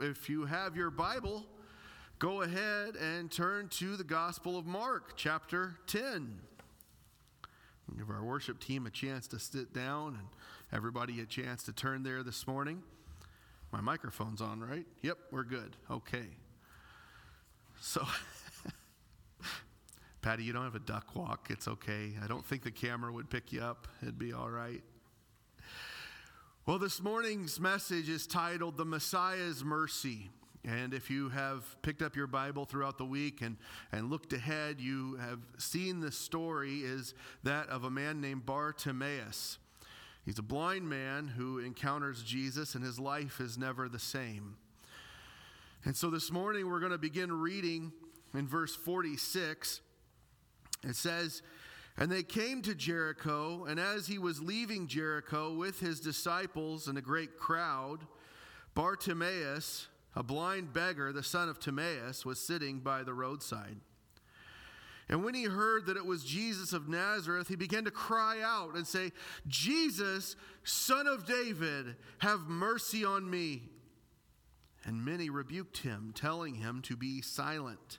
if you have your Bible, go ahead and turn to the Gospel of Mark, chapter 10. Give our worship team a chance to sit down and everybody a chance to turn there this morning. My microphone's on, right? Yep, we're good. Okay. So, Patty, you don't have a duck walk. It's okay. I don't think the camera would pick you up. It'd be all right. Well, this morning's message is titled The Messiah's Mercy. And if you have picked up your Bible throughout the week and, and looked ahead, you have seen the story is that of a man named Bartimaeus. He's a blind man who encounters Jesus, and his life is never the same. And so this morning we're going to begin reading in verse 46. It says, And they came to Jericho, and as he was leaving Jericho with his disciples and a great crowd, Bartimaeus, a blind beggar, the son of Timaeus, was sitting by the roadside. And when he heard that it was Jesus of Nazareth, he began to cry out and say, Jesus, son of David, have mercy on me. And many rebuked him, telling him to be silent.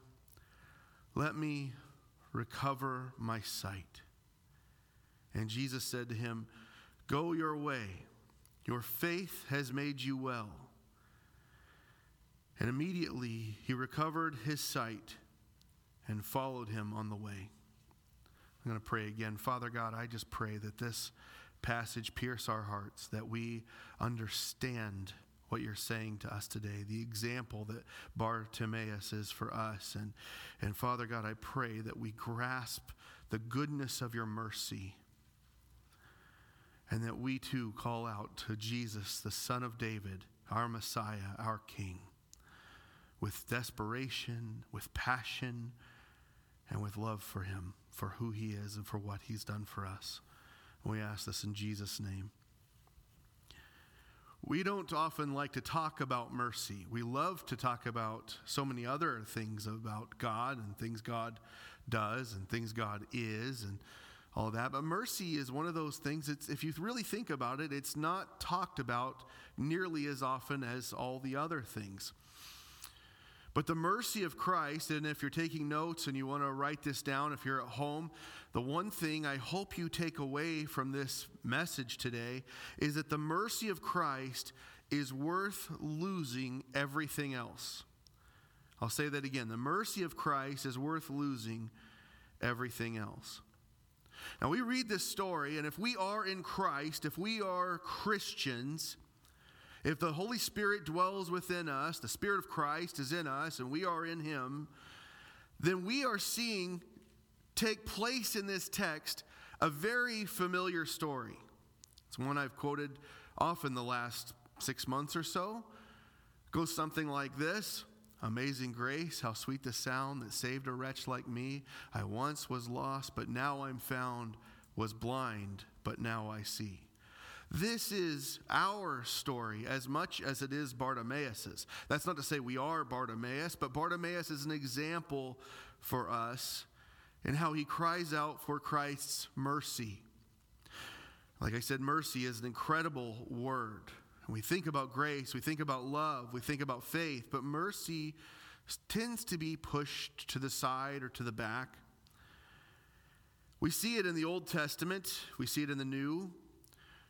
let me recover my sight. And Jesus said to him, Go your way, your faith has made you well. And immediately he recovered his sight and followed him on the way. I'm going to pray again. Father God, I just pray that this passage pierce our hearts, that we understand what you're saying to us today, the example that Bartimaeus is for us. And, and Father God, I pray that we grasp the goodness of your mercy and that we too call out to Jesus, the Son of David, our Messiah, our King, with desperation, with passion, and with love for him, for who he is, and for what he's done for us. And we ask this in Jesus' name. We don't often like to talk about mercy. We love to talk about so many other things about God and things God does and things God is and all that. But mercy is one of those things, it's, if you really think about it, it's not talked about nearly as often as all the other things. But the mercy of Christ, and if you're taking notes and you want to write this down, if you're at home, the one thing I hope you take away from this message today is that the mercy of Christ is worth losing everything else. I'll say that again. The mercy of Christ is worth losing everything else. Now, we read this story, and if we are in Christ, if we are Christians, if the Holy Spirit dwells within us, the Spirit of Christ is in us, and we are in Him, then we are seeing take place in this text a very familiar story. It's one I've quoted often the last six months or so. It goes something like this Amazing grace, how sweet the sound that saved a wretch like me. I once was lost, but now I'm found, was blind, but now I see. This is our story as much as it is Bartimaeus's. That's not to say we are Bartimaeus, but Bartimaeus is an example for us in how he cries out for Christ's mercy. Like I said, mercy is an incredible word. we think about grace, we think about love, we think about faith, but mercy tends to be pushed to the side or to the back. We see it in the Old Testament, we see it in the New.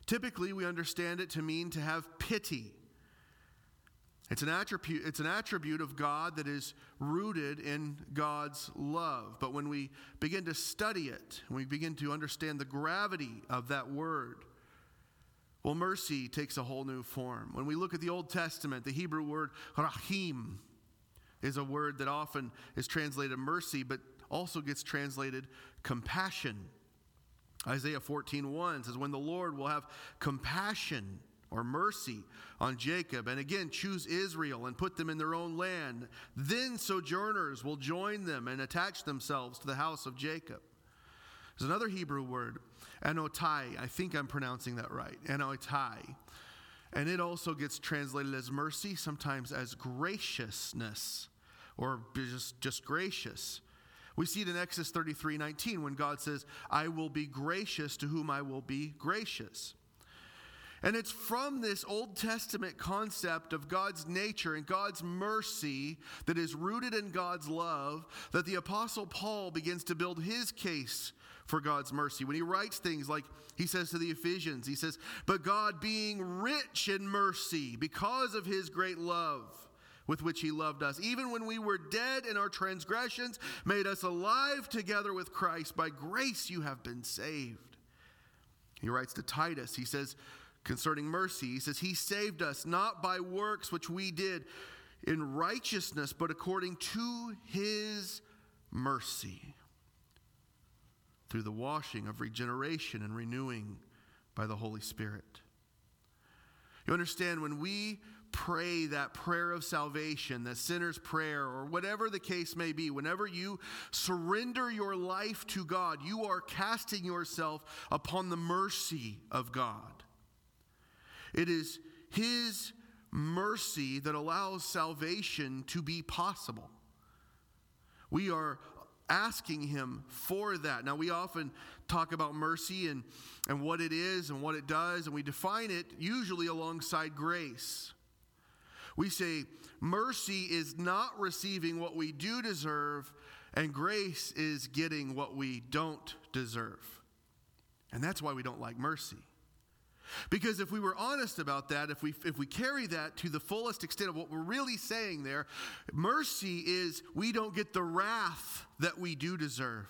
Typically, we understand it to mean to have pity. It's an, attribute, it's an attribute of God that is rooted in God's love. But when we begin to study it, and we begin to understand the gravity of that word, well, mercy takes a whole new form. When we look at the Old Testament, the Hebrew word rahim is a word that often is translated mercy, but also gets translated compassion. Isaiah 14:1 says when the Lord will have compassion or mercy on Jacob, and again choose Israel and put them in their own land. Then sojourners will join them and attach themselves to the house of Jacob. There's another Hebrew word, anotai. I think I'm pronouncing that right. Anotai. And it also gets translated as mercy, sometimes as graciousness or just, just gracious. We see it in Exodus 33 19 when God says, I will be gracious to whom I will be gracious. And it's from this Old Testament concept of God's nature and God's mercy that is rooted in God's love that the Apostle Paul begins to build his case for God's mercy. When he writes things like he says to the Ephesians, he says, But God being rich in mercy because of his great love with which he loved us, even when we were dead in our transgressions, made us alive together with Christ. By grace you have been saved. He writes to Titus, he says, concerning mercy, he says, He saved us not by works which we did in righteousness, but according to his mercy through the washing of regeneration and renewing by the Holy Spirit. You understand, when we pray that prayer of salvation, that sinner's prayer, or whatever the case may be, whenever you surrender your life to God, you are casting yourself upon the mercy of God. It is His mercy that allows salvation to be possible. We are asking Him for that. Now, we often talk about mercy and, and what it is and what it does, and we define it usually alongside grace. We say mercy is not receiving what we do deserve, and grace is getting what we don't deserve. And that's why we don't like mercy. Because if we were honest about that, if we, if we carry that to the fullest extent of what we're really saying there, mercy is we don't get the wrath that we do deserve.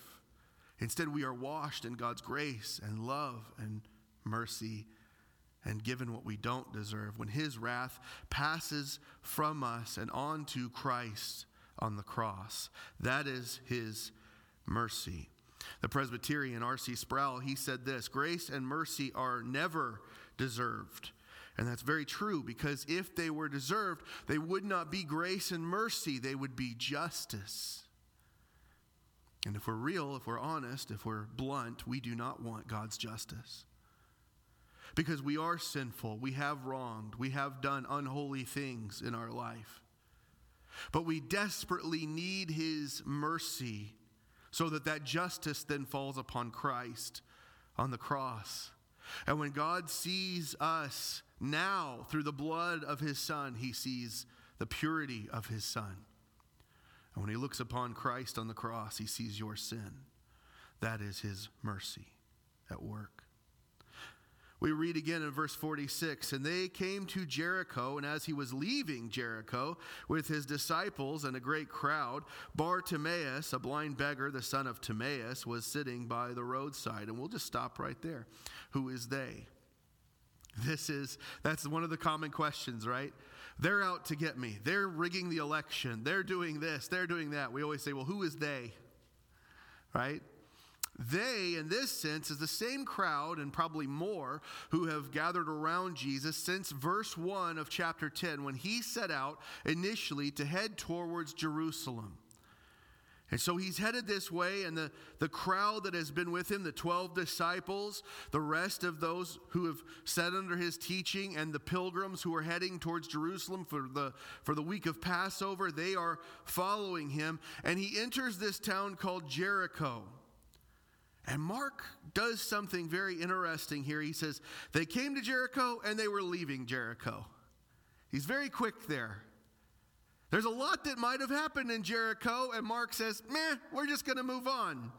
Instead, we are washed in God's grace and love and mercy and given what we don't deserve when His wrath passes from us and on to Christ on the cross. That is His mercy. The Presbyterian R.C. Sproul, he said this Grace and mercy are never deserved. And that's very true because if they were deserved, they would not be grace and mercy, they would be justice. And if we're real, if we're honest, if we're blunt, we do not want God's justice. Because we are sinful, we have wronged, we have done unholy things in our life. But we desperately need His mercy so that that justice then falls upon Christ on the cross. And when God sees us now through the blood of his Son, he sees the purity of his Son. And when he looks upon Christ on the cross, he sees your sin. That is his mercy at work. We read again in verse 46 And they came to Jericho, and as he was leaving Jericho with his disciples and a great crowd, Bartimaeus, a blind beggar, the son of Timaeus, was sitting by the roadside. And we'll just stop right there. Who is they? This is, that's one of the common questions, right? They're out to get me. They're rigging the election. They're doing this. They're doing that. We always say, well, who is they? Right? They, in this sense, is the same crowd and probably more who have gathered around Jesus since verse 1 of chapter 10 when he set out initially to head towards Jerusalem. And so he's headed this way, and the, the crowd that has been with him, the 12 disciples, the rest of those who have sat under his teaching, and the pilgrims who are heading towards Jerusalem for the, for the week of Passover, they are following him. And he enters this town called Jericho. And Mark does something very interesting here. He says, They came to Jericho and they were leaving Jericho. He's very quick there. There's a lot that might have happened in Jericho, and Mark says, Meh, we're just going to move on.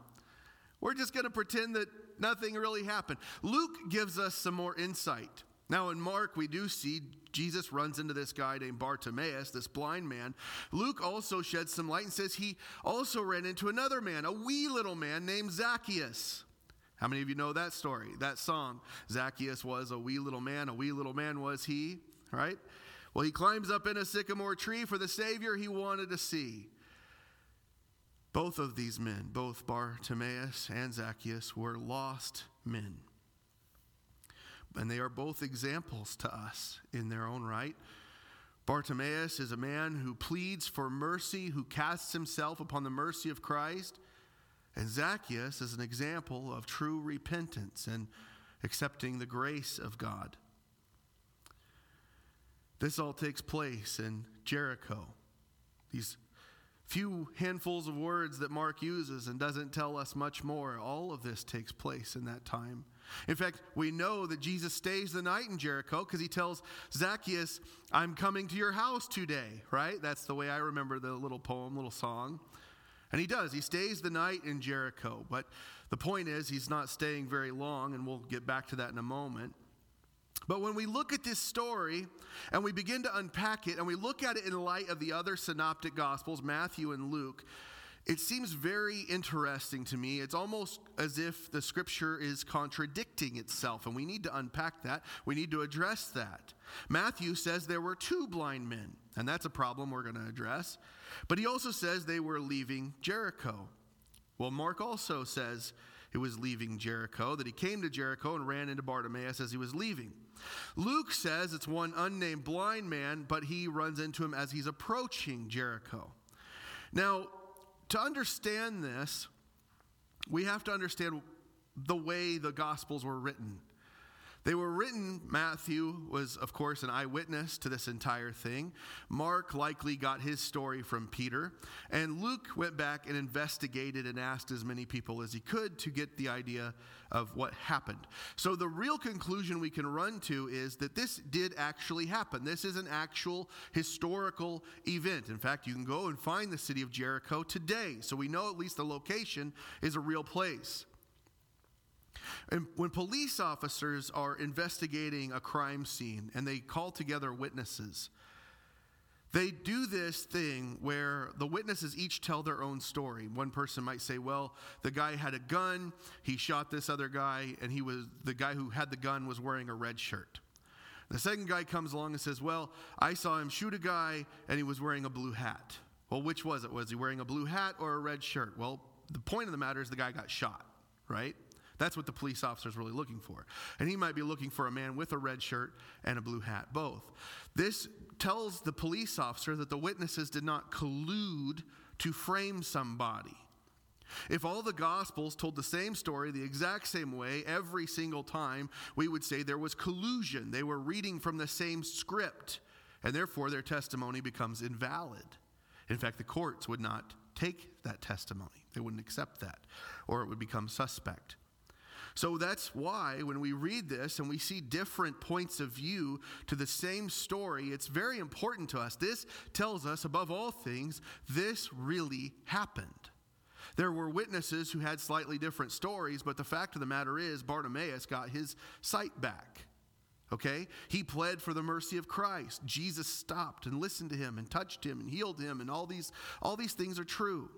We're just going to pretend that nothing really happened. Luke gives us some more insight. Now, in Mark, we do see Jesus runs into this guy named Bartimaeus, this blind man. Luke also sheds some light and says he also ran into another man, a wee little man named Zacchaeus. How many of you know that story, that song? Zacchaeus was a wee little man, a wee little man was he, right? Well, he climbs up in a sycamore tree for the Savior he wanted to see. Both of these men, both Bartimaeus and Zacchaeus, were lost men. And they are both examples to us in their own right. Bartimaeus is a man who pleads for mercy, who casts himself upon the mercy of Christ. And Zacchaeus is an example of true repentance and accepting the grace of God. This all takes place in Jericho. These few handfuls of words that Mark uses and doesn't tell us much more, all of this takes place in that time. In fact, we know that Jesus stays the night in Jericho because he tells Zacchaeus, I'm coming to your house today, right? That's the way I remember the little poem, little song. And he does. He stays the night in Jericho. But the point is, he's not staying very long, and we'll get back to that in a moment. But when we look at this story and we begin to unpack it and we look at it in light of the other synoptic gospels, Matthew and Luke, it seems very interesting to me. It's almost as if the scripture is contradicting itself, and we need to unpack that. We need to address that. Matthew says there were two blind men, and that's a problem we're going to address. But he also says they were leaving Jericho. Well, Mark also says it was leaving Jericho, that he came to Jericho and ran into Bartimaeus as he was leaving. Luke says it's one unnamed blind man, but he runs into him as he's approaching Jericho. Now, to understand this, we have to understand the way the Gospels were written. They were written, Matthew was, of course, an eyewitness to this entire thing. Mark likely got his story from Peter. And Luke went back and investigated and asked as many people as he could to get the idea of what happened. So, the real conclusion we can run to is that this did actually happen. This is an actual historical event. In fact, you can go and find the city of Jericho today. So, we know at least the location is a real place. And when police officers are investigating a crime scene and they call together witnesses, they do this thing where the witnesses each tell their own story. One person might say, "Well, the guy had a gun, he shot this other guy, and he was the guy who had the gun was wearing a red shirt." The second guy comes along and says, "Well, I saw him shoot a guy and he was wearing a blue hat." Well, which was it? Was he wearing a blue hat or a red shirt? Well, the point of the matter is the guy got shot, right? That's what the police officer is really looking for. And he might be looking for a man with a red shirt and a blue hat, both. This tells the police officer that the witnesses did not collude to frame somebody. If all the Gospels told the same story the exact same way every single time, we would say there was collusion. They were reading from the same script, and therefore their testimony becomes invalid. In fact, the courts would not take that testimony, they wouldn't accept that, or it would become suspect. So that's why when we read this and we see different points of view to the same story, it's very important to us. This tells us, above all things, this really happened. There were witnesses who had slightly different stories, but the fact of the matter is, Bartimaeus got his sight back. Okay? He pled for the mercy of Christ. Jesus stopped and listened to him and touched him and healed him, and all these, all these things are true.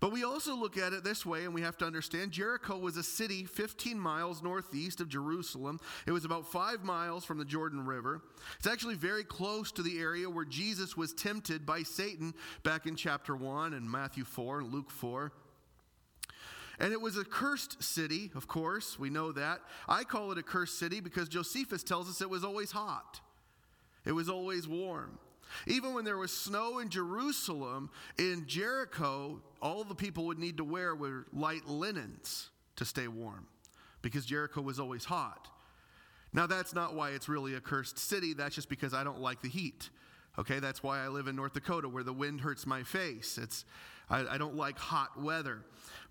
But we also look at it this way, and we have to understand Jericho was a city 15 miles northeast of Jerusalem. It was about five miles from the Jordan River. It's actually very close to the area where Jesus was tempted by Satan back in chapter 1 and Matthew 4 and Luke 4. And it was a cursed city, of course, we know that. I call it a cursed city because Josephus tells us it was always hot, it was always warm. Even when there was snow in Jerusalem, in Jericho, all the people would need to wear were light linens to stay warm because Jericho was always hot. Now, that's not why it's really a cursed city. That's just because I don't like the heat. Okay, that's why I live in North Dakota where the wind hurts my face. It's, I, I don't like hot weather.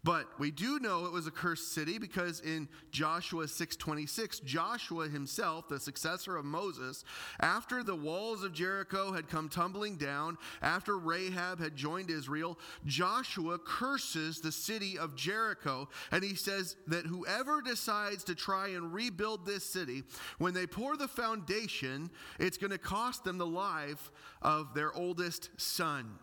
But we do know it was a cursed city because in Joshua 6:26, Joshua himself, the successor of Moses, after the walls of Jericho had come tumbling down, after Rahab had joined Israel, Joshua curses the city of Jericho and he says that whoever decides to try and rebuild this city, when they pour the foundation, it's going to cost them the life of their oldest son.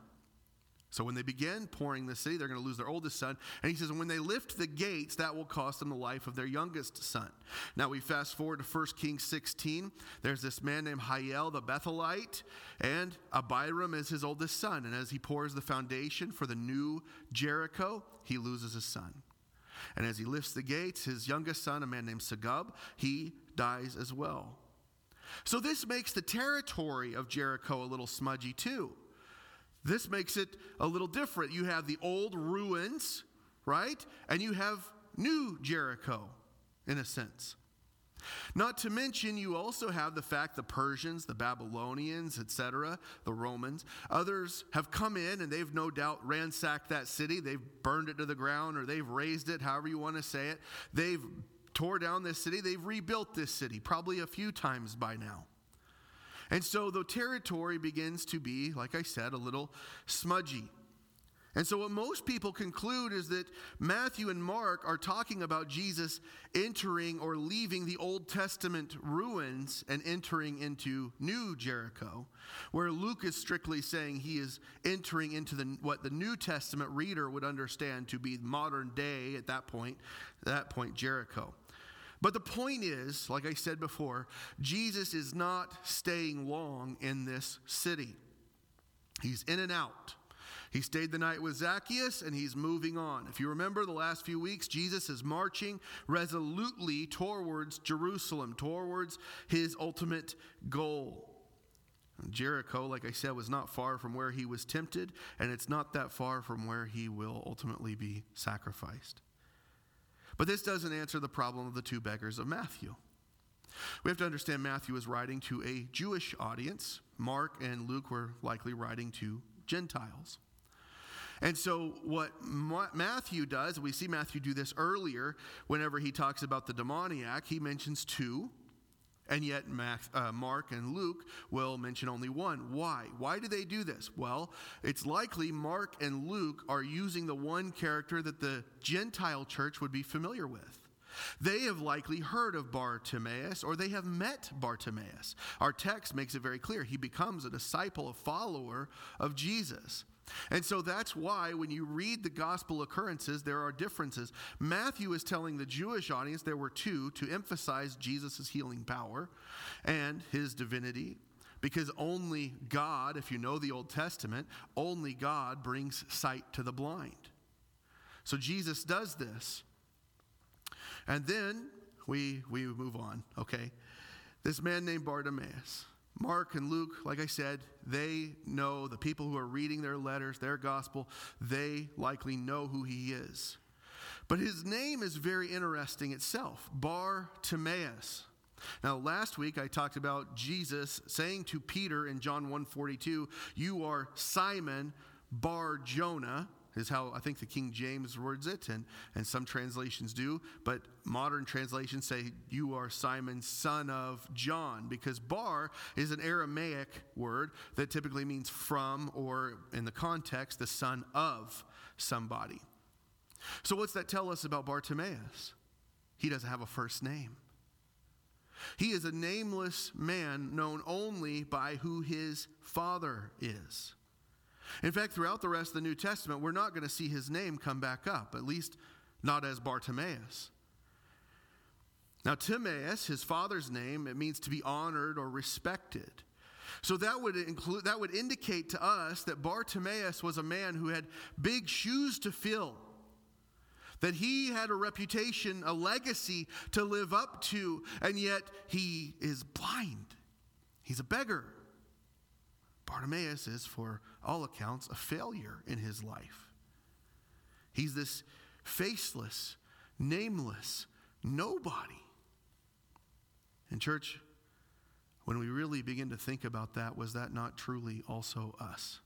So when they begin pouring the city, they're going to lose their oldest son. And he says, and when they lift the gates, that will cost them the life of their youngest son. Now we fast forward to 1 Kings 16. There's this man named Hiel the Bethelite, and Abiram is his oldest son. And as he pours the foundation for the new Jericho, he loses his son. And as he lifts the gates, his youngest son, a man named Segub, he dies as well. So this makes the territory of Jericho a little smudgy too. This makes it a little different. You have the old ruins, right? And you have new Jericho, in a sense. Not to mention, you also have the fact the Persians, the Babylonians, etc., the Romans, others have come in and they've no doubt ransacked that city. They've burned it to the ground or they've razed it, however you want to say it. They've tore down this city. They've rebuilt this city probably a few times by now. And so the territory begins to be, like I said, a little smudgy. And so, what most people conclude is that Matthew and Mark are talking about Jesus entering or leaving the Old Testament ruins and entering into New Jericho, where Luke is strictly saying he is entering into the, what the New Testament reader would understand to be modern day at that point, that point, Jericho. But the point is, like I said before, Jesus is not staying long in this city. He's in and out. He stayed the night with Zacchaeus and he's moving on. If you remember the last few weeks, Jesus is marching resolutely towards Jerusalem, towards his ultimate goal. Jericho, like I said, was not far from where he was tempted, and it's not that far from where he will ultimately be sacrificed. But this doesn't answer the problem of the two beggars of Matthew. We have to understand Matthew is writing to a Jewish audience. Mark and Luke were likely writing to Gentiles. And so, what Matthew does, we see Matthew do this earlier whenever he talks about the demoniac, he mentions two and yet, uh, Mark and Luke will mention only one. Why? Why do they do this? Well, it's likely Mark and Luke are using the one character that the Gentile church would be familiar with. They have likely heard of Bartimaeus or they have met Bartimaeus. Our text makes it very clear. He becomes a disciple, a follower of Jesus. And so that's why when you read the gospel occurrences, there are differences. Matthew is telling the Jewish audience there were two to emphasize Jesus' healing power and his divinity. Because only God, if you know the Old Testament, only God brings sight to the blind. So Jesus does this. And then we, we move on, okay? This man named Bartimaeus. Mark and Luke, like I said, they know the people who are reading their letters, their gospel, they likely know who he is. But his name is very interesting itself Bar Timaeus. Now, last week I talked about Jesus saying to Peter in John 1:42, "You are Simon Bar Jonah." Is how I think the King James words it, and, and some translations do. But modern translations say, You are Simon, son of John, because bar is an Aramaic word that typically means from, or in the context, the son of somebody. So, what's that tell us about Bartimaeus? He doesn't have a first name. He is a nameless man known only by who his father is. In fact, throughout the rest of the New Testament, we're not going to see his name come back up, at least not as Bartimaeus. Now, Timaeus, his father's name, it means to be honored or respected. So that would include that would indicate to us that Bartimaeus was a man who had big shoes to fill. That he had a reputation, a legacy to live up to, and yet he is blind. He's a beggar. Bartimaeus is, for all accounts, a failure in his life. He's this faceless, nameless nobody. And, church, when we really begin to think about that, was that not truly also us?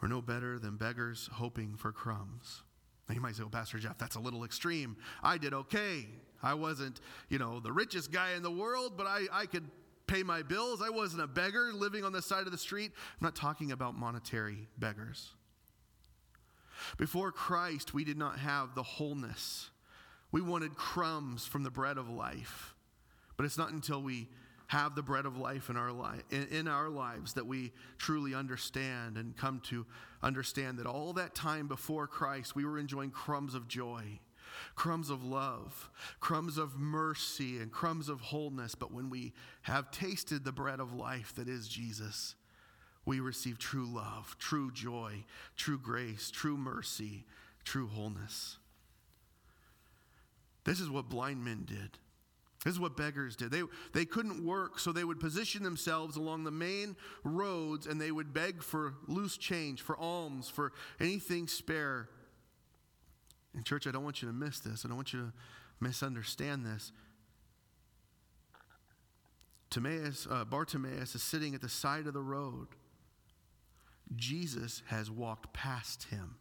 We're no better than beggars hoping for crumbs. Now you might say, well, Pastor Jeff, that's a little extreme. I did okay. I wasn't, you know, the richest guy in the world, but I, I could pay my bills. I wasn't a beggar living on the side of the street. I'm not talking about monetary beggars. Before Christ, we did not have the wholeness. We wanted crumbs from the bread of life. But it's not until we have the bread of life in our, li- in, in our lives that we truly understand and come to understand that all that time before Christ, we were enjoying crumbs of joy crumbs of love, crumbs of mercy, and crumbs of wholeness. But when we have tasted the bread of life that is Jesus, we receive true love, true joy, true grace, true mercy, true wholeness. This is what blind men did. This is what beggars did. They, they couldn't work, so they would position themselves along the main roads and they would beg for loose change, for alms, for anything spare. In church, I don't want you to miss this. I don't want you to misunderstand this. Timaeus, uh, Bartimaeus is sitting at the side of the road. Jesus has walked past him.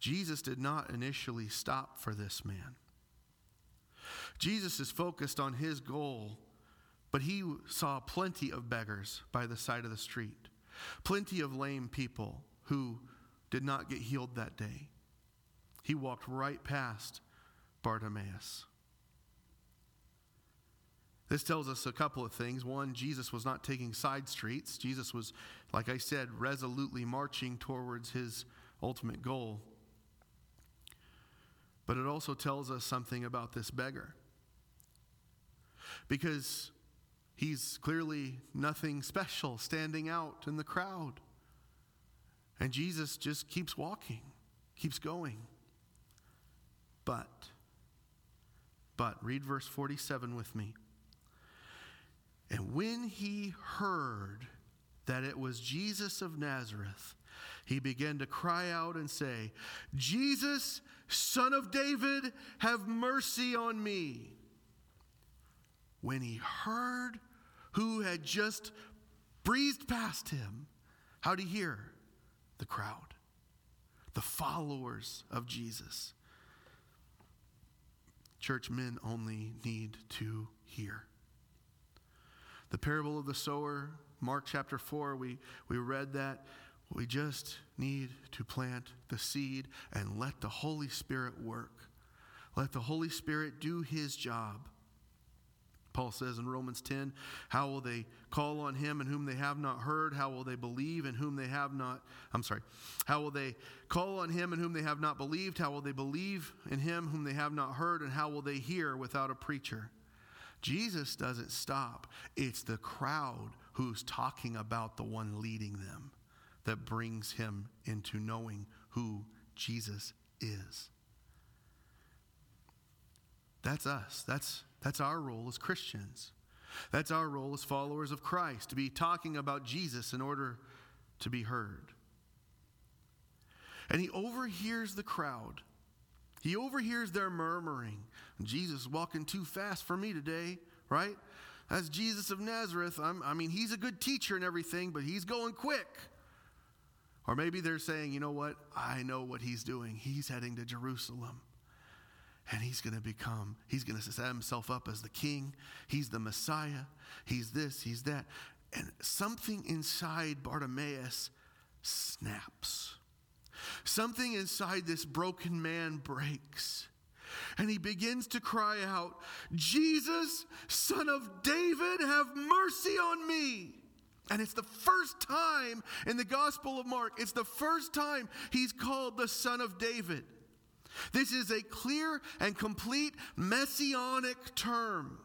Jesus did not initially stop for this man. Jesus is focused on his goal, but he saw plenty of beggars by the side of the street, plenty of lame people who did not get healed that day. He walked right past Bartimaeus. This tells us a couple of things. One, Jesus was not taking side streets. Jesus was, like I said, resolutely marching towards his ultimate goal. But it also tells us something about this beggar. Because he's clearly nothing special standing out in the crowd. And Jesus just keeps walking, keeps going. But, but, read verse 47 with me. And when he heard that it was Jesus of Nazareth, he began to cry out and say, Jesus, son of David, have mercy on me. When he heard who had just breezed past him, how'd he hear? The crowd, the followers of Jesus. Church men only need to hear. The parable of the sower, Mark chapter 4, we, we read that. We just need to plant the seed and let the Holy Spirit work. Let the Holy Spirit do his job. Paul says in Romans 10, How will they call on him in whom they have not heard? How will they believe in whom they have not? I'm sorry. How will they call on him in whom they have not believed? How will they believe in him whom they have not heard? And how will they hear without a preacher? Jesus doesn't stop. It's the crowd who's talking about the one leading them that brings him into knowing who Jesus is. That's us. That's, that's our role as Christians. That's our role as followers of Christ, to be talking about Jesus in order to be heard. And he overhears the crowd. He overhears their murmuring. Jesus walking too fast for me today, right? That's Jesus of Nazareth. I'm, i mean, he's a good teacher and everything, but he's going quick. Or maybe they're saying, you know what? I know what he's doing. He's heading to Jerusalem. And he's going to become, he's going to set himself up as the king. He's the Messiah. He's this, he's that. And something inside Bartimaeus snaps. Something inside this broken man breaks. And he begins to cry out, Jesus, son of David, have mercy on me. And it's the first time in the Gospel of Mark, it's the first time he's called the Son of David. This is a clear and complete messianic term.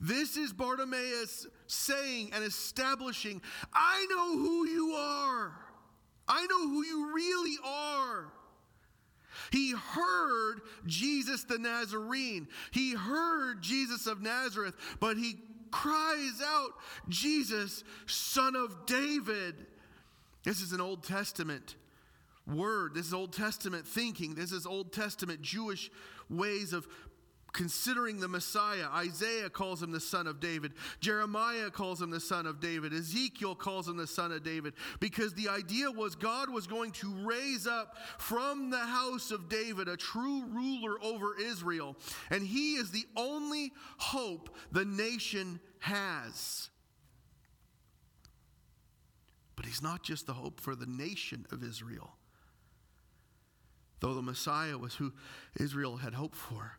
This is Bartimaeus saying and establishing, I know who you are. I know who you really are. He heard Jesus the Nazarene. He heard Jesus of Nazareth, but he cries out, Jesus, son of David. This is an Old Testament word. This is Old Testament thinking. This is Old Testament Jewish ways of considering the Messiah. Isaiah calls him the son of David. Jeremiah calls him the son of David. Ezekiel calls him the son of David because the idea was God was going to raise up from the house of David a true ruler over Israel. And he is the only hope the nation has. But he's not just the hope for the nation of Israel. Though the Messiah was who Israel had hoped for,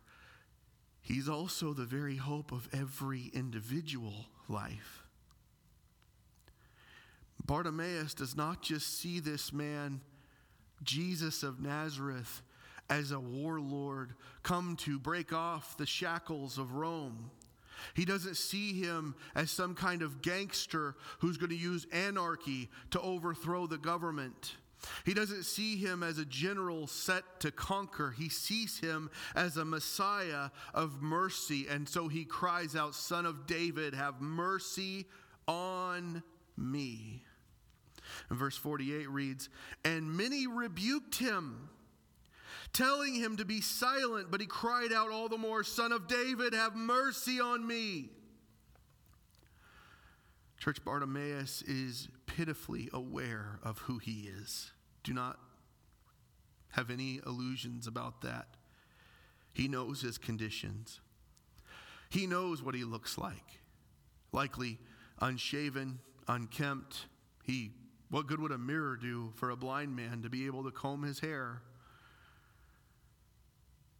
He's also the very hope of every individual life. Bartimaeus does not just see this man, Jesus of Nazareth, as a warlord come to break off the shackles of Rome. He doesn't see him as some kind of gangster who's going to use anarchy to overthrow the government. He doesn't see him as a general set to conquer. He sees him as a Messiah of mercy. And so he cries out, Son of David, have mercy on me. And verse 48 reads, And many rebuked him, telling him to be silent, but he cried out all the more, Son of David, have mercy on me. Church Bartimaeus is pitifully aware of who he is. Do not have any illusions about that. He knows his conditions. He knows what he looks like. Likely unshaven, unkempt. He what good would a mirror do for a blind man to be able to comb his hair?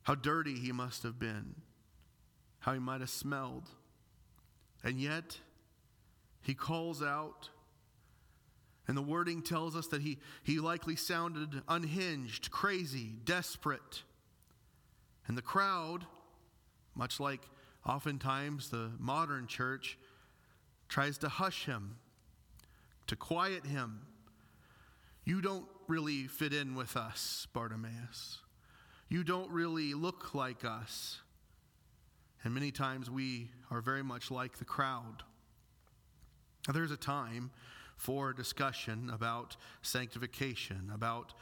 How dirty he must have been. How he might have smelled. And yet, he calls out, and the wording tells us that he, he likely sounded unhinged, crazy, desperate. And the crowd, much like oftentimes the modern church, tries to hush him, to quiet him. You don't really fit in with us, Bartimaeus. You don't really look like us. And many times we are very much like the crowd. There's a time for discussion about sanctification, about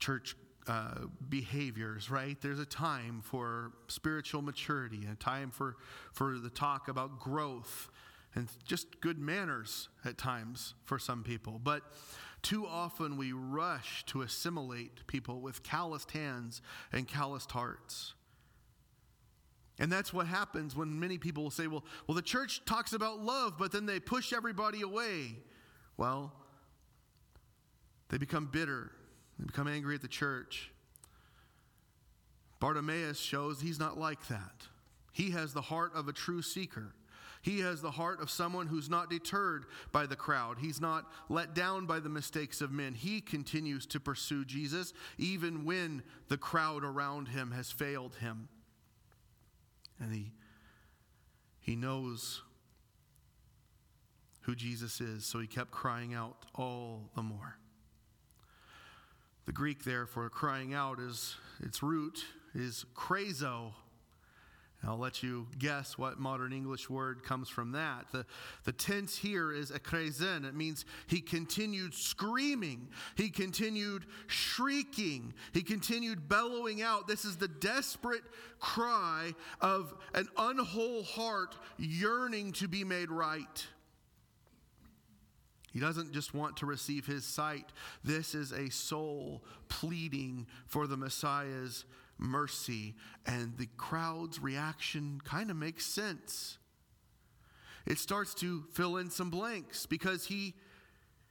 church uh, behaviors, right? There's a time for spiritual maturity, a time for, for the talk about growth and just good manners at times for some people. But too often we rush to assimilate people with calloused hands and calloused hearts. And that's what happens when many people will say, well, well, the church talks about love, but then they push everybody away. Well, they become bitter, they become angry at the church. Bartimaeus shows he's not like that. He has the heart of a true seeker. He has the heart of someone who's not deterred by the crowd. He's not let down by the mistakes of men. He continues to pursue Jesus even when the crowd around him has failed him. And he, he knows who Jesus is, so he kept crying out all the more. The Greek there for crying out is its root is krazo. I'll let you guess what modern English word comes from that. The, the tense here is ekrezen. It means he continued screaming. He continued shrieking. He continued bellowing out. This is the desperate cry of an unwhole heart yearning to be made right. He doesn't just want to receive his sight. This is a soul pleading for the Messiah's mercy. And the crowd's reaction kind of makes sense. It starts to fill in some blanks because he,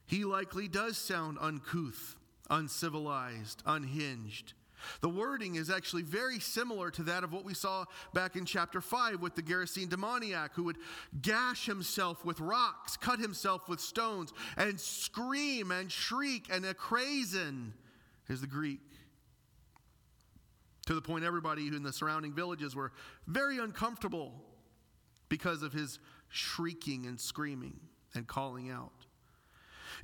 he likely does sound uncouth, uncivilized, unhinged. The wording is actually very similar to that of what we saw back in chapter 5 with the Gerasene demoniac who would gash himself with rocks, cut himself with stones, and scream and shriek and ekrezen is the Greek to the point everybody in the surrounding villages were very uncomfortable because of his shrieking and screaming and calling out.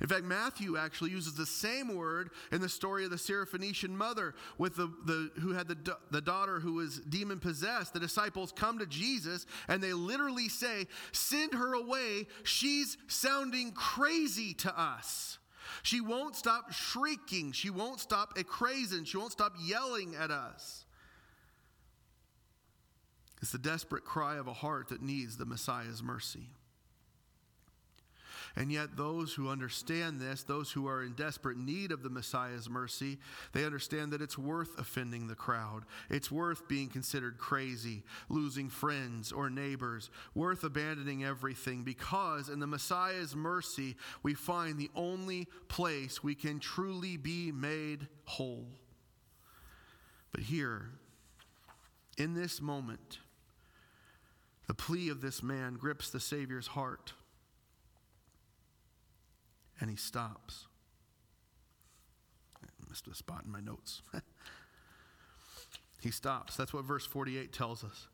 In fact, Matthew actually uses the same word in the story of the Syrophoenician mother with the, the who had the, the daughter who was demon possessed. The disciples come to Jesus and they literally say, Send her away. She's sounding crazy to us. She won't stop shrieking. She won't stop crazing. She won't stop yelling at us. It's the desperate cry of a heart that needs the Messiah's mercy. And yet, those who understand this, those who are in desperate need of the Messiah's mercy, they understand that it's worth offending the crowd. It's worth being considered crazy, losing friends or neighbors, worth abandoning everything, because in the Messiah's mercy, we find the only place we can truly be made whole. But here, in this moment, the plea of this man grips the Savior's heart and he stops. I missed a spot in my notes. he stops. That's what verse 48 tells us.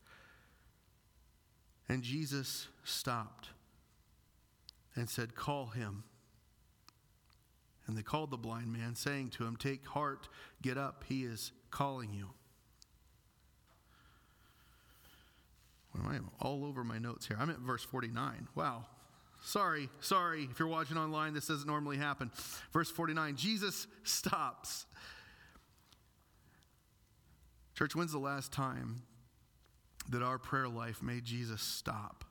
And Jesus stopped and said, Call him. And they called the blind man, saying to him, Take heart, get up, he is calling you. Well, I'm all over my notes here. I'm at verse 49. Wow. Sorry, sorry. If you're watching online, this doesn't normally happen. Verse 49 Jesus stops. Church, when's the last time that our prayer life made Jesus stop?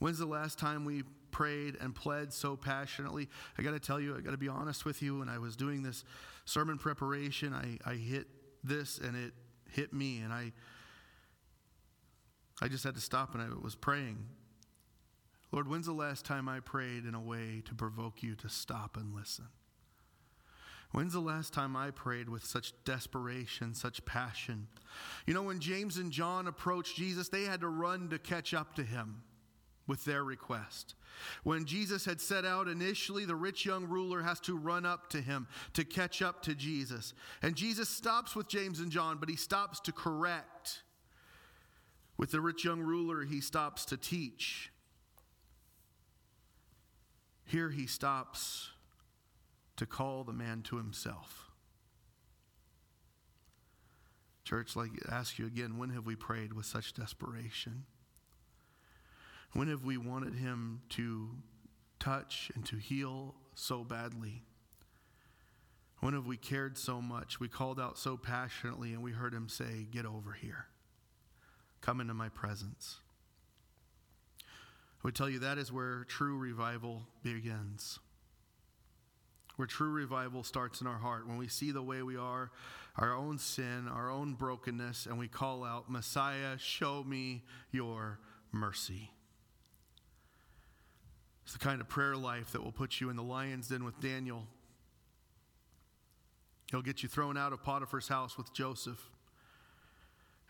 When's the last time we prayed and pled so passionately? I got to tell you, I got to be honest with you. When I was doing this sermon preparation, I, I hit this and it hit me, and I, I just had to stop and I was praying. Lord, when's the last time I prayed in a way to provoke you to stop and listen? When's the last time I prayed with such desperation, such passion? You know, when James and John approached Jesus, they had to run to catch up to him with their request. When Jesus had set out initially, the rich young ruler has to run up to him to catch up to Jesus. And Jesus stops with James and John, but he stops to correct. With the rich young ruler, he stops to teach. Here he stops to call the man to himself. Church, like ask you again, when have we prayed with such desperation? When have we wanted him to touch and to heal so badly? When have we cared so much? We called out so passionately and we heard him say, Get over here. Come into my presence. I would tell you that is where true revival begins. Where true revival starts in our heart. When we see the way we are, our own sin, our own brokenness, and we call out, Messiah, show me your mercy. It's the kind of prayer life that will put you in the lion's den with Daniel. He'll get you thrown out of Potiphar's house with Joseph.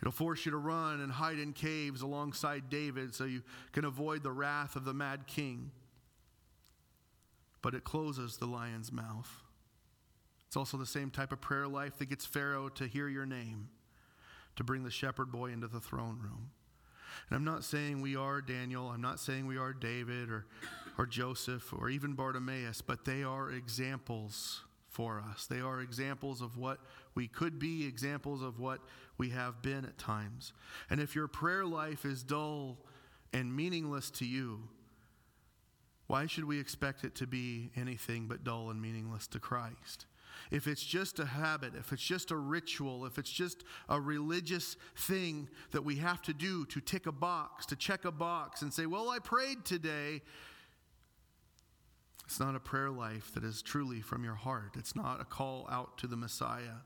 It'll force you to run and hide in caves alongside David so you can avoid the wrath of the mad king. But it closes the lion's mouth. It's also the same type of prayer life that gets Pharaoh to hear your name, to bring the shepherd boy into the throne room. And I'm not saying we are Daniel, I'm not saying we are David or, or Joseph or even Bartimaeus, but they are examples for us. They are examples of what we could be, examples of what we have been at times. And if your prayer life is dull and meaningless to you, why should we expect it to be anything but dull and meaningless to Christ? If it's just a habit, if it's just a ritual, if it's just a religious thing that we have to do to tick a box, to check a box and say, Well, I prayed today, it's not a prayer life that is truly from your heart. It's not a call out to the Messiah.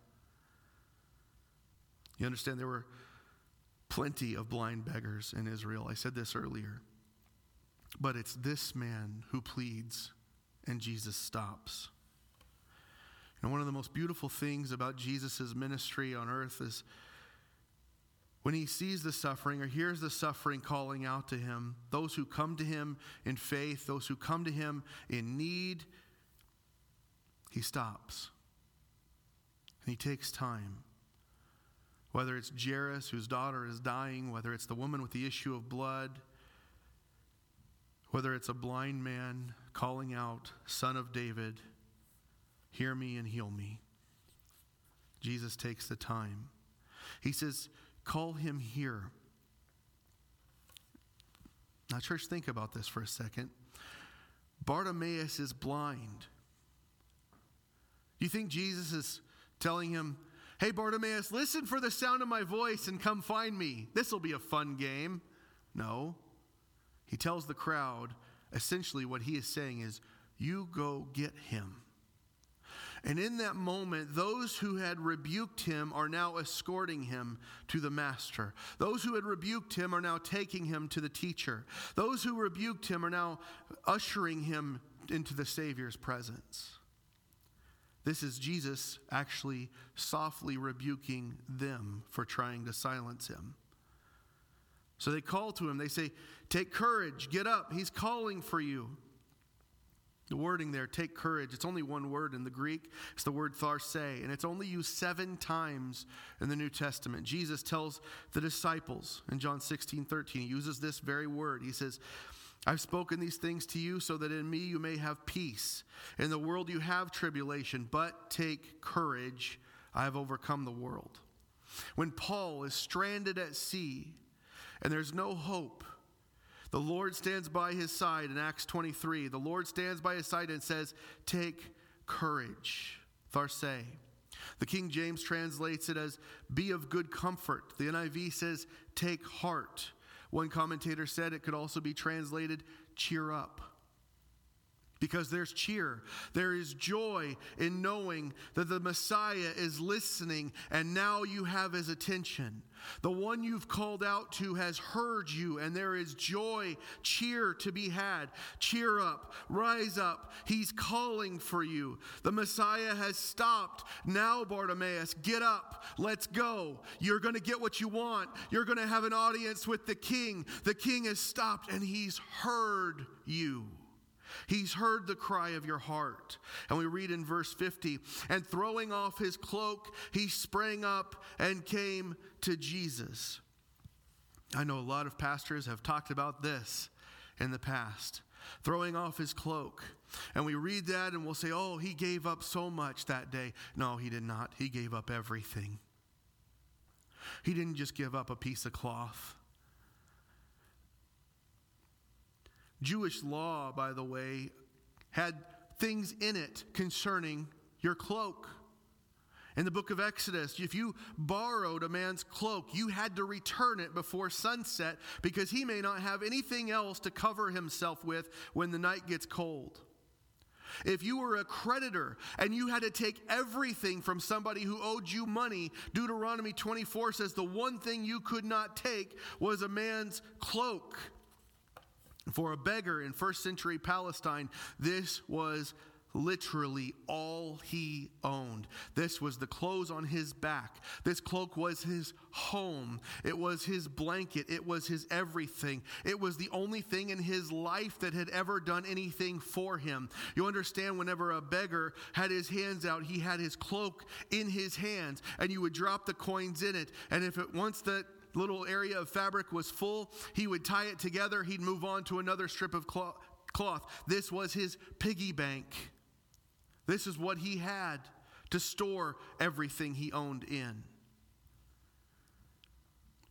You understand, there were plenty of blind beggars in Israel. I said this earlier. But it's this man who pleads, and Jesus stops. And one of the most beautiful things about Jesus' ministry on earth is when he sees the suffering or hears the suffering calling out to him, those who come to him in faith, those who come to him in need, he stops. And he takes time. Whether it's Jairus, whose daughter is dying, whether it's the woman with the issue of blood, whether it's a blind man calling out, Son of David, hear me and heal me. Jesus takes the time. He says, Call him here. Now, church, think about this for a second. Bartimaeus is blind. You think Jesus is telling him, Hey, Bartimaeus, listen for the sound of my voice and come find me. This will be a fun game. No. He tells the crowd essentially what he is saying is, You go get him. And in that moment, those who had rebuked him are now escorting him to the master. Those who had rebuked him are now taking him to the teacher. Those who rebuked him are now ushering him into the Savior's presence. This is Jesus actually softly rebuking them for trying to silence him. So they call to him. They say, Take courage, get up. He's calling for you. The wording there, take courage, it's only one word in the Greek. It's the word tharse, and it's only used seven times in the New Testament. Jesus tells the disciples in John 16, 13, he uses this very word. He says, I've spoken these things to you so that in me you may have peace. In the world you have tribulation, but take courage. I have overcome the world. When Paul is stranded at sea and there's no hope, the Lord stands by his side in Acts 23. The Lord stands by his side and says, Take courage. Tharse. The King James translates it as, Be of good comfort. The NIV says, Take heart. One commentator said it could also be translated, cheer up. Because there's cheer, there is joy in knowing that the Messiah is listening and now you have his attention. The one you've called out to has heard you, and there is joy, cheer to be had. Cheer up, rise up. He's calling for you. The Messiah has stopped. Now, Bartimaeus, get up. Let's go. You're going to get what you want. You're going to have an audience with the king. The king has stopped, and he's heard you. He's heard the cry of your heart. And we read in verse 50 and throwing off his cloak, he sprang up and came to Jesus. I know a lot of pastors have talked about this in the past throwing off his cloak. And we read that and we'll say, oh, he gave up so much that day. No, he did not. He gave up everything. He didn't just give up a piece of cloth. Jewish law, by the way, had things in it concerning your cloak. In the book of Exodus, if you borrowed a man's cloak, you had to return it before sunset because he may not have anything else to cover himself with when the night gets cold. If you were a creditor and you had to take everything from somebody who owed you money, Deuteronomy 24 says the one thing you could not take was a man's cloak. For a beggar in first century Palestine, this was literally all he owned. This was the clothes on his back. This cloak was his home. It was his blanket. It was his everything. It was the only thing in his life that had ever done anything for him. You understand, whenever a beggar had his hands out, he had his cloak in his hands, and you would drop the coins in it. And if it once that little area of fabric was full, he would tie it together. He'd move on to another strip of cloth. This was his piggy bank. This is what he had to store everything he owned in.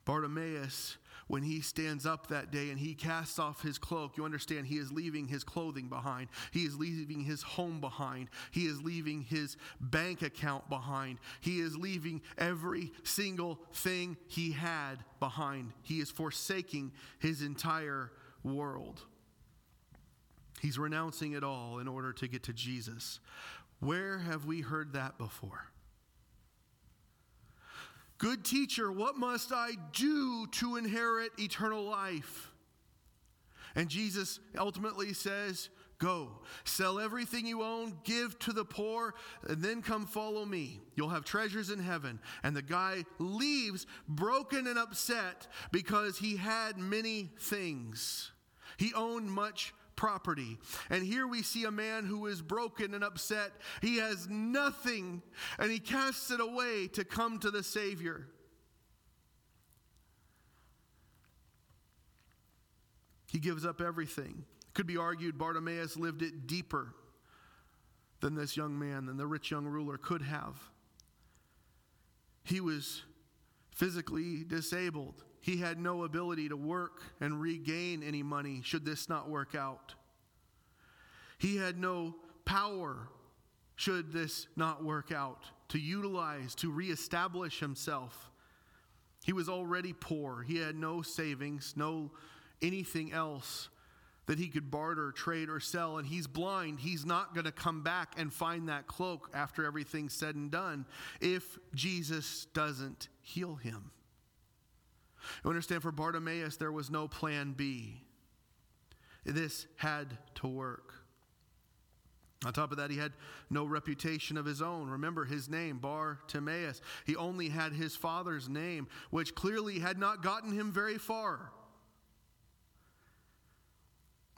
Bartimaeus when he stands up that day and he casts off his cloak, you understand he is leaving his clothing behind. He is leaving his home behind. He is leaving his bank account behind. He is leaving every single thing he had behind. He is forsaking his entire world. He's renouncing it all in order to get to Jesus. Where have we heard that before? Good teacher, what must I do to inherit eternal life? And Jesus ultimately says, Go, sell everything you own, give to the poor, and then come follow me. You'll have treasures in heaven. And the guy leaves broken and upset because he had many things. He owned much property. And here we see a man who is broken and upset. He has nothing, and he casts it away to come to the Savior. He gives up everything. Could be argued Bartimaeus lived it deeper than this young man, than the rich young ruler could have. He was physically disabled. He had no ability to work and regain any money should this not work out. He had no power should this not work out to utilize, to reestablish himself. He was already poor. He had no savings, no anything else that he could barter, trade, or sell. And he's blind. He's not going to come back and find that cloak after everything's said and done if Jesus doesn't heal him. You understand, for Bartimaeus, there was no plan B. This had to work. On top of that, he had no reputation of his own. Remember his name, Bartimaeus. He only had his father's name, which clearly had not gotten him very far.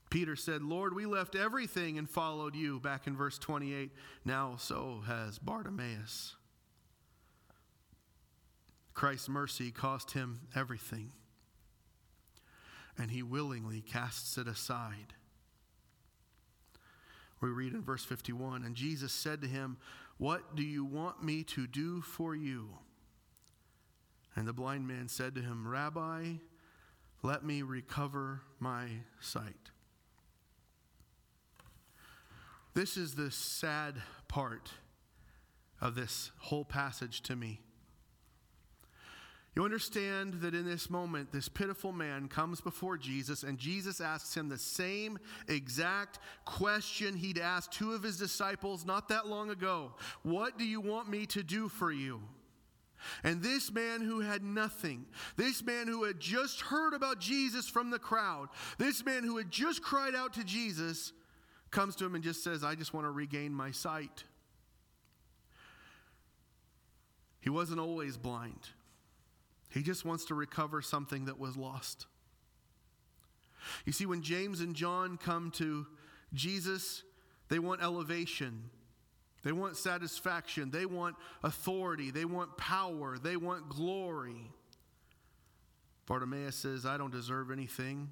Peter said, Lord, we left everything and followed you, back in verse 28. Now so has Bartimaeus. Christ's mercy cost him everything. and he willingly casts it aside. We read in verse 51 And Jesus said to him, What do you want me to do for you? And the blind man said to him, Rabbi, let me recover my sight. This is the sad part of this whole passage to me. You understand that in this moment, this pitiful man comes before Jesus, and Jesus asks him the same exact question he'd asked two of his disciples not that long ago What do you want me to do for you? And this man who had nothing, this man who had just heard about Jesus from the crowd, this man who had just cried out to Jesus, comes to him and just says, I just want to regain my sight. He wasn't always blind. He just wants to recover something that was lost. You see, when James and John come to Jesus, they want elevation. They want satisfaction. They want authority. They want power. They want glory. Bartimaeus says, I don't deserve anything.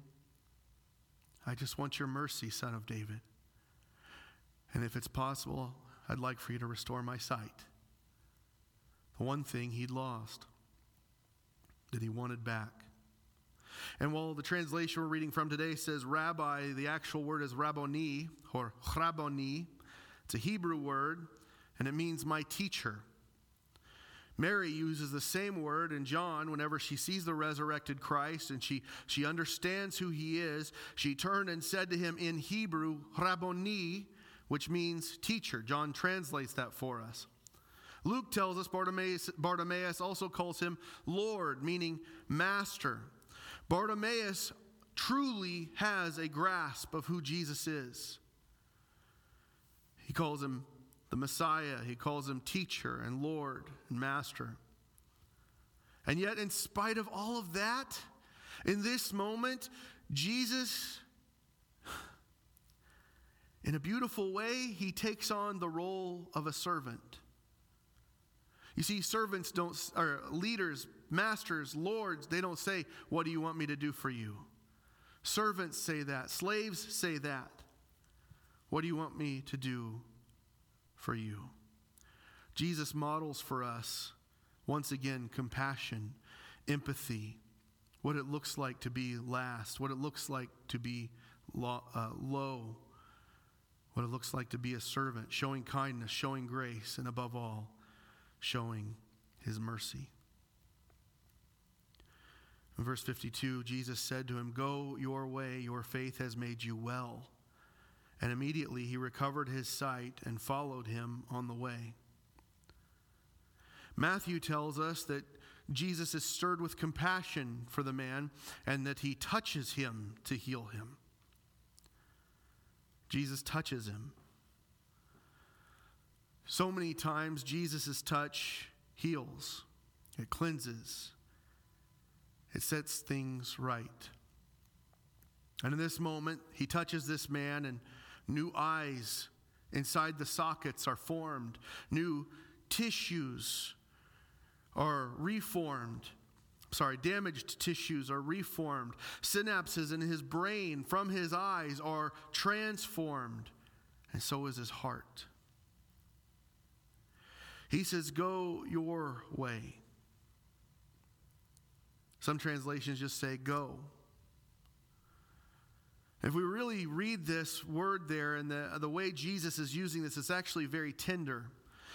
I just want your mercy, son of David. And if it's possible, I'd like for you to restore my sight. The one thing he'd lost that he wanted back. And while the translation we're reading from today says rabbi, the actual word is rabboni or rabboni. It's a Hebrew word, and it means my teacher. Mary uses the same word in John whenever she sees the resurrected Christ and she, she understands who he is. She turned and said to him in Hebrew, Rabboni, which means teacher. John translates that for us. Luke tells us Bartimaeus, Bartimaeus also calls him Lord, meaning master. Bartimaeus truly has a grasp of who Jesus is. He calls him the Messiah, he calls him teacher and Lord and master. And yet, in spite of all of that, in this moment, Jesus, in a beautiful way, he takes on the role of a servant. You see, servants don't, or leaders, masters, lords, they don't say, What do you want me to do for you? Servants say that. Slaves say that. What do you want me to do for you? Jesus models for us, once again, compassion, empathy, what it looks like to be last, what it looks like to be low, uh, low what it looks like to be a servant, showing kindness, showing grace, and above all, showing his mercy. In verse 52, Jesus said to him, Go your way, your faith has made you well. And immediately he recovered his sight and followed him on the way. Matthew tells us that Jesus is stirred with compassion for the man and that he touches him to heal him. Jesus touches him. So many times, Jesus' touch heals, it cleanses, it sets things right. And in this moment, he touches this man, and new eyes inside the sockets are formed, new tissues are reformed. Sorry, damaged tissues are reformed. Synapses in his brain from his eyes are transformed, and so is his heart. He says, Go your way. Some translations just say, Go. If we really read this word there and the, the way Jesus is using this, it's actually very tender.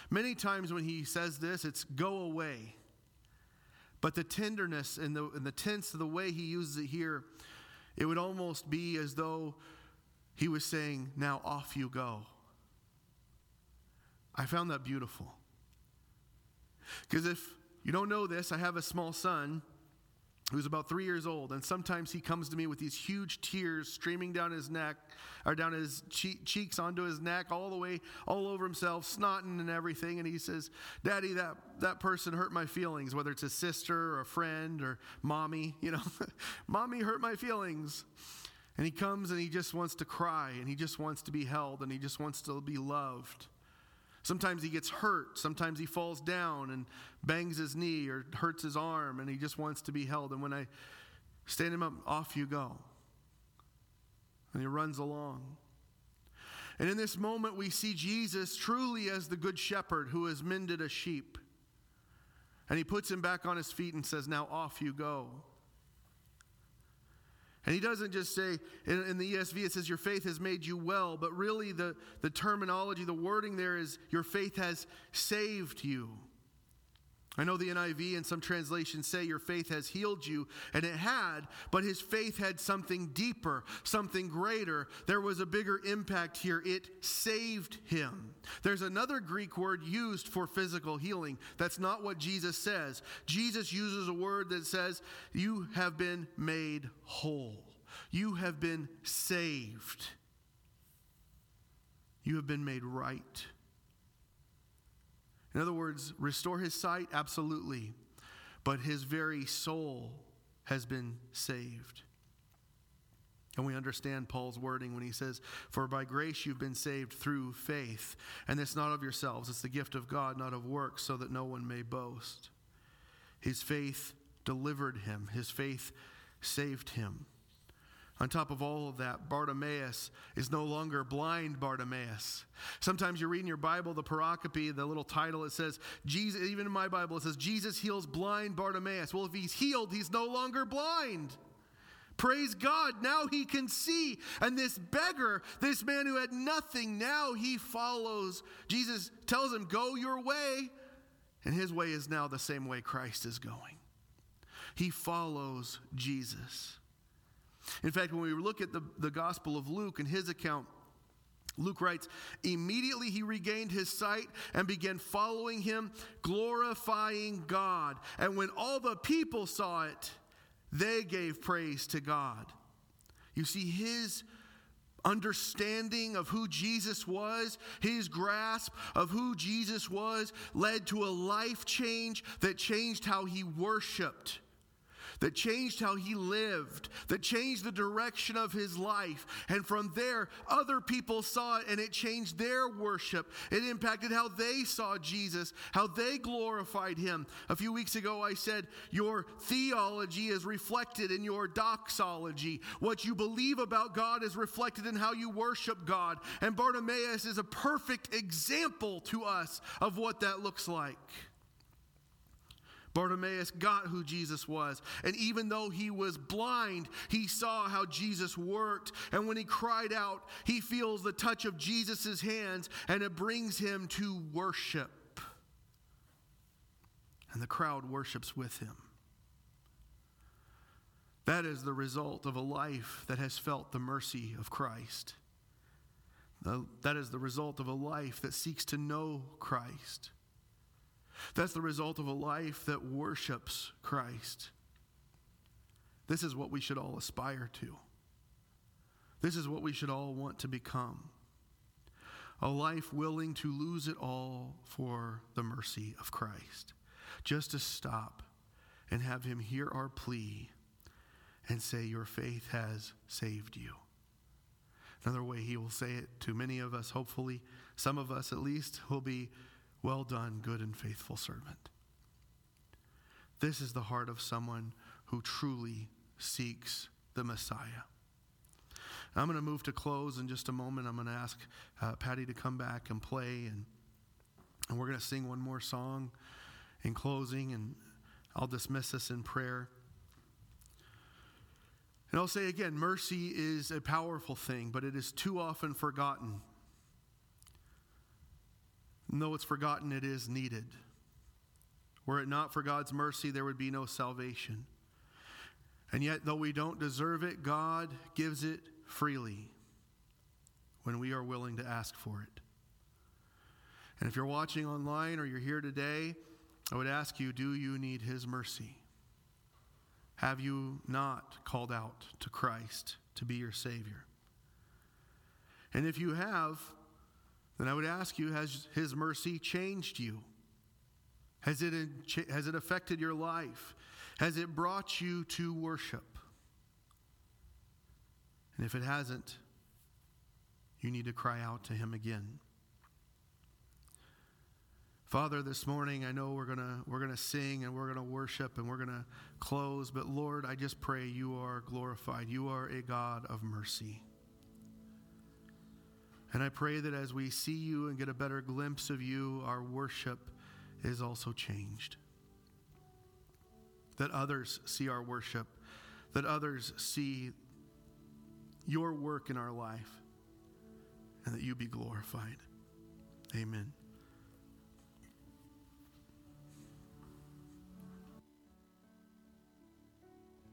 Many times when he says this, it's go away. But the tenderness and the, and the tense of the way he uses it here, it would almost be as though he was saying, Now off you go. I found that beautiful. Because if you don't know this, I have a small son who's about three years old, and sometimes he comes to me with these huge tears streaming down his neck, or down his che- cheeks onto his neck, all the way, all over himself, snotting and everything. And he says, Daddy, that, that person hurt my feelings, whether it's a sister or a friend or mommy, you know, mommy hurt my feelings. And he comes and he just wants to cry, and he just wants to be held, and he just wants to be loved. Sometimes he gets hurt. Sometimes he falls down and bangs his knee or hurts his arm and he just wants to be held. And when I Stand him up, off you go. And he runs along. And in this moment, we see Jesus truly as the good shepherd who has mended a sheep. And he puts him back on his feet and says, Now off you go. And he doesn't just say, in, in, the ESV, it says, Your faith has made you well, but really the, the terminology, the wording there is, Your faith has saved you. I know the NIV and some translations say your faith has healed you, and it had, but his faith had something deeper, something greater. There was a bigger impact here. It saved him. There's another Greek word used for physical healing. That's not what Jesus says. Jesus uses a word that says, You have been made whole, you have been saved, you have been made right. In other words, restore his sight? Absolutely. But his very soul has been saved. And we understand Paul's wording when he says, For by grace you've been saved through faith. And it's not of yourselves, it's the gift of God, not of works, so that no one may boast. His faith delivered him, his faith saved him. On top of all of that, Bartimaeus is no longer blind Bartimaeus. Sometimes you read in your Bible the pericope, the little title, it says, Jesus, even in my Bible, it says, Jesus heals blind Bartimaeus. Well, if he's healed, he's no longer blind. Praise God, now he can see. And this beggar, this man who had nothing, now he follows. Jesus tells him, Go your way. And his way is now the same way Christ is going. He follows Jesus. In fact, when we look at the, the Gospel of Luke and his account, Luke writes, immediately he regained his sight and began following him, glorifying God. And when all the people saw it, they gave praise to God. You see, his understanding of who Jesus was, his grasp of who Jesus was, led to a life change that changed how he worshiped that changed how he lived, that changed the direction of his life. And from there, other people saw it and it changed their worship. It impacted how they saw Jesus, how they glorified him. A few weeks ago, I said, Your theology is reflected in your doxology. What you believe about God is reflected in how you worship God. And Bartimaeus is a perfect example to us of what that looks like. Bartimaeus got who Jesus was. And even though he was blind, he saw how Jesus worked. And when he cried out, he feels the touch of Jesus' hands and it brings him to worship. And the crowd worships with him. That is the result of a life that has felt the mercy of Christ. That is the result of a life that seeks to know Christ. That's the result of a life that worships Christ. This is what we should all aspire to. This is what we should all want to become. A life willing to lose it all for the mercy of Christ. Just to stop and have Him hear our plea and say, Your faith has saved you. Another way He will say it to many of us, hopefully, some of us at least, will be, well done, good and faithful servant. This is the heart of someone who truly seeks the Messiah. I'm going to move to close in just a moment. I'm going to ask uh, Patty to come back and play, and, and we're going to sing one more song in closing, and I'll dismiss us in prayer. And I'll say again mercy is a powerful thing, but it is too often forgotten. And though it's forgotten, it is needed. Were it not for God's mercy, there would be no salvation. And yet, though we don't deserve it, God gives it freely when we are willing to ask for it. And if you're watching online or you're here today, I would ask you do you need His mercy? Have you not called out to Christ to be your Savior? And if you have, then I would ask you has His mercy changed you? Has it, has it affected your life? Has it brought you to worship? And if it hasn't, you need to cry out to Him again. Father, this morning I know we're going we're going to sing and we're going to worship and we're going to close, but Lord, I just pray you are glorified. You are a God of mercy. And I pray that as we see you and get a better glimpse of you, our worship is also changed. That others see our worship, that others see your work in our life, and that you be glorified. Amen.